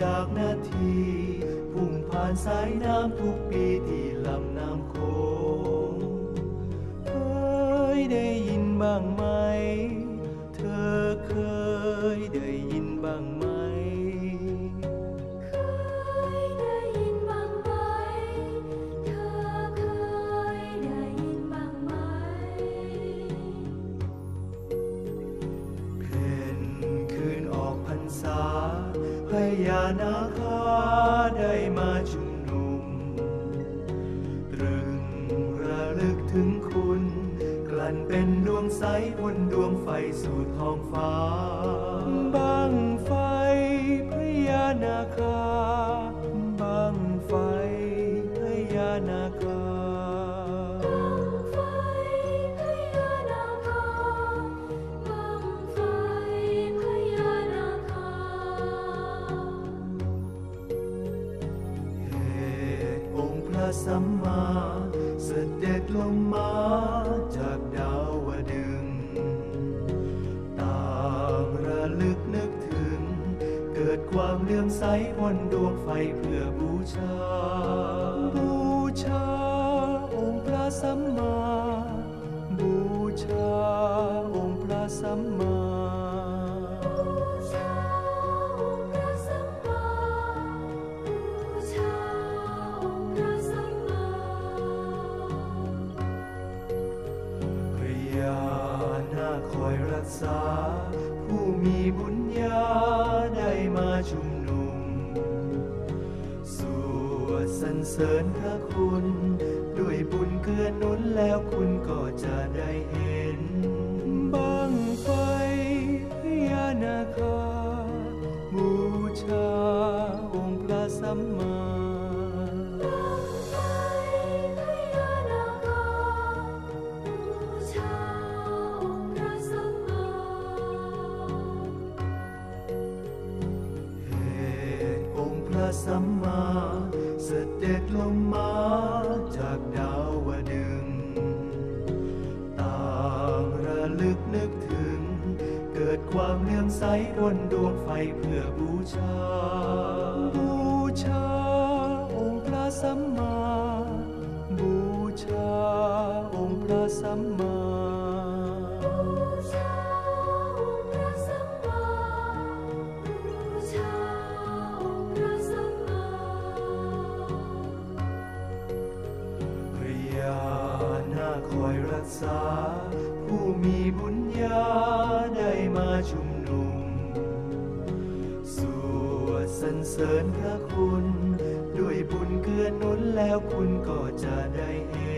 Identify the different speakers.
Speaker 1: จากนาที พุ่งผ่านสายน้ำทุกปีที่ พญานาคาได้มาชุมนุม ตรึงระลึกถึงคุณ กลั่นเป็นดวงใสบนดวงไฟสู่ท้องฟ้า สัมมาเสด็จลงมาจากดาวดึง ต่างระลึกนึกถึง เกิดความเลื่อมใสบนดวงไฟเพื่อบูชา ษา ผู้มีบุญญาได้มาชุมนุม สวดสรรเสริญพระคุณ ด้วยบุญเกื้อนุนแล้วคุณก็จะได้เห็น บังไฟพญานาคา บูชาองค์พระสัมมา
Speaker 2: สัมมา
Speaker 1: เสด็จลงมาจากดาวดึง ต่างระลึกนึกถึง เกิดความเลื่อมใสบนดวงไฟเพื่อบูชา บูชา องค์พระสัมมา บูชา องค์พระสัมมา
Speaker 2: คอ
Speaker 1: ยรักษา ผู้มีบุญญาได้มาชุมนุม สวดสรรเสริญพระคุณ ด้วยบุญเกื้อนุนแล้วคุณก็จะได้เห็น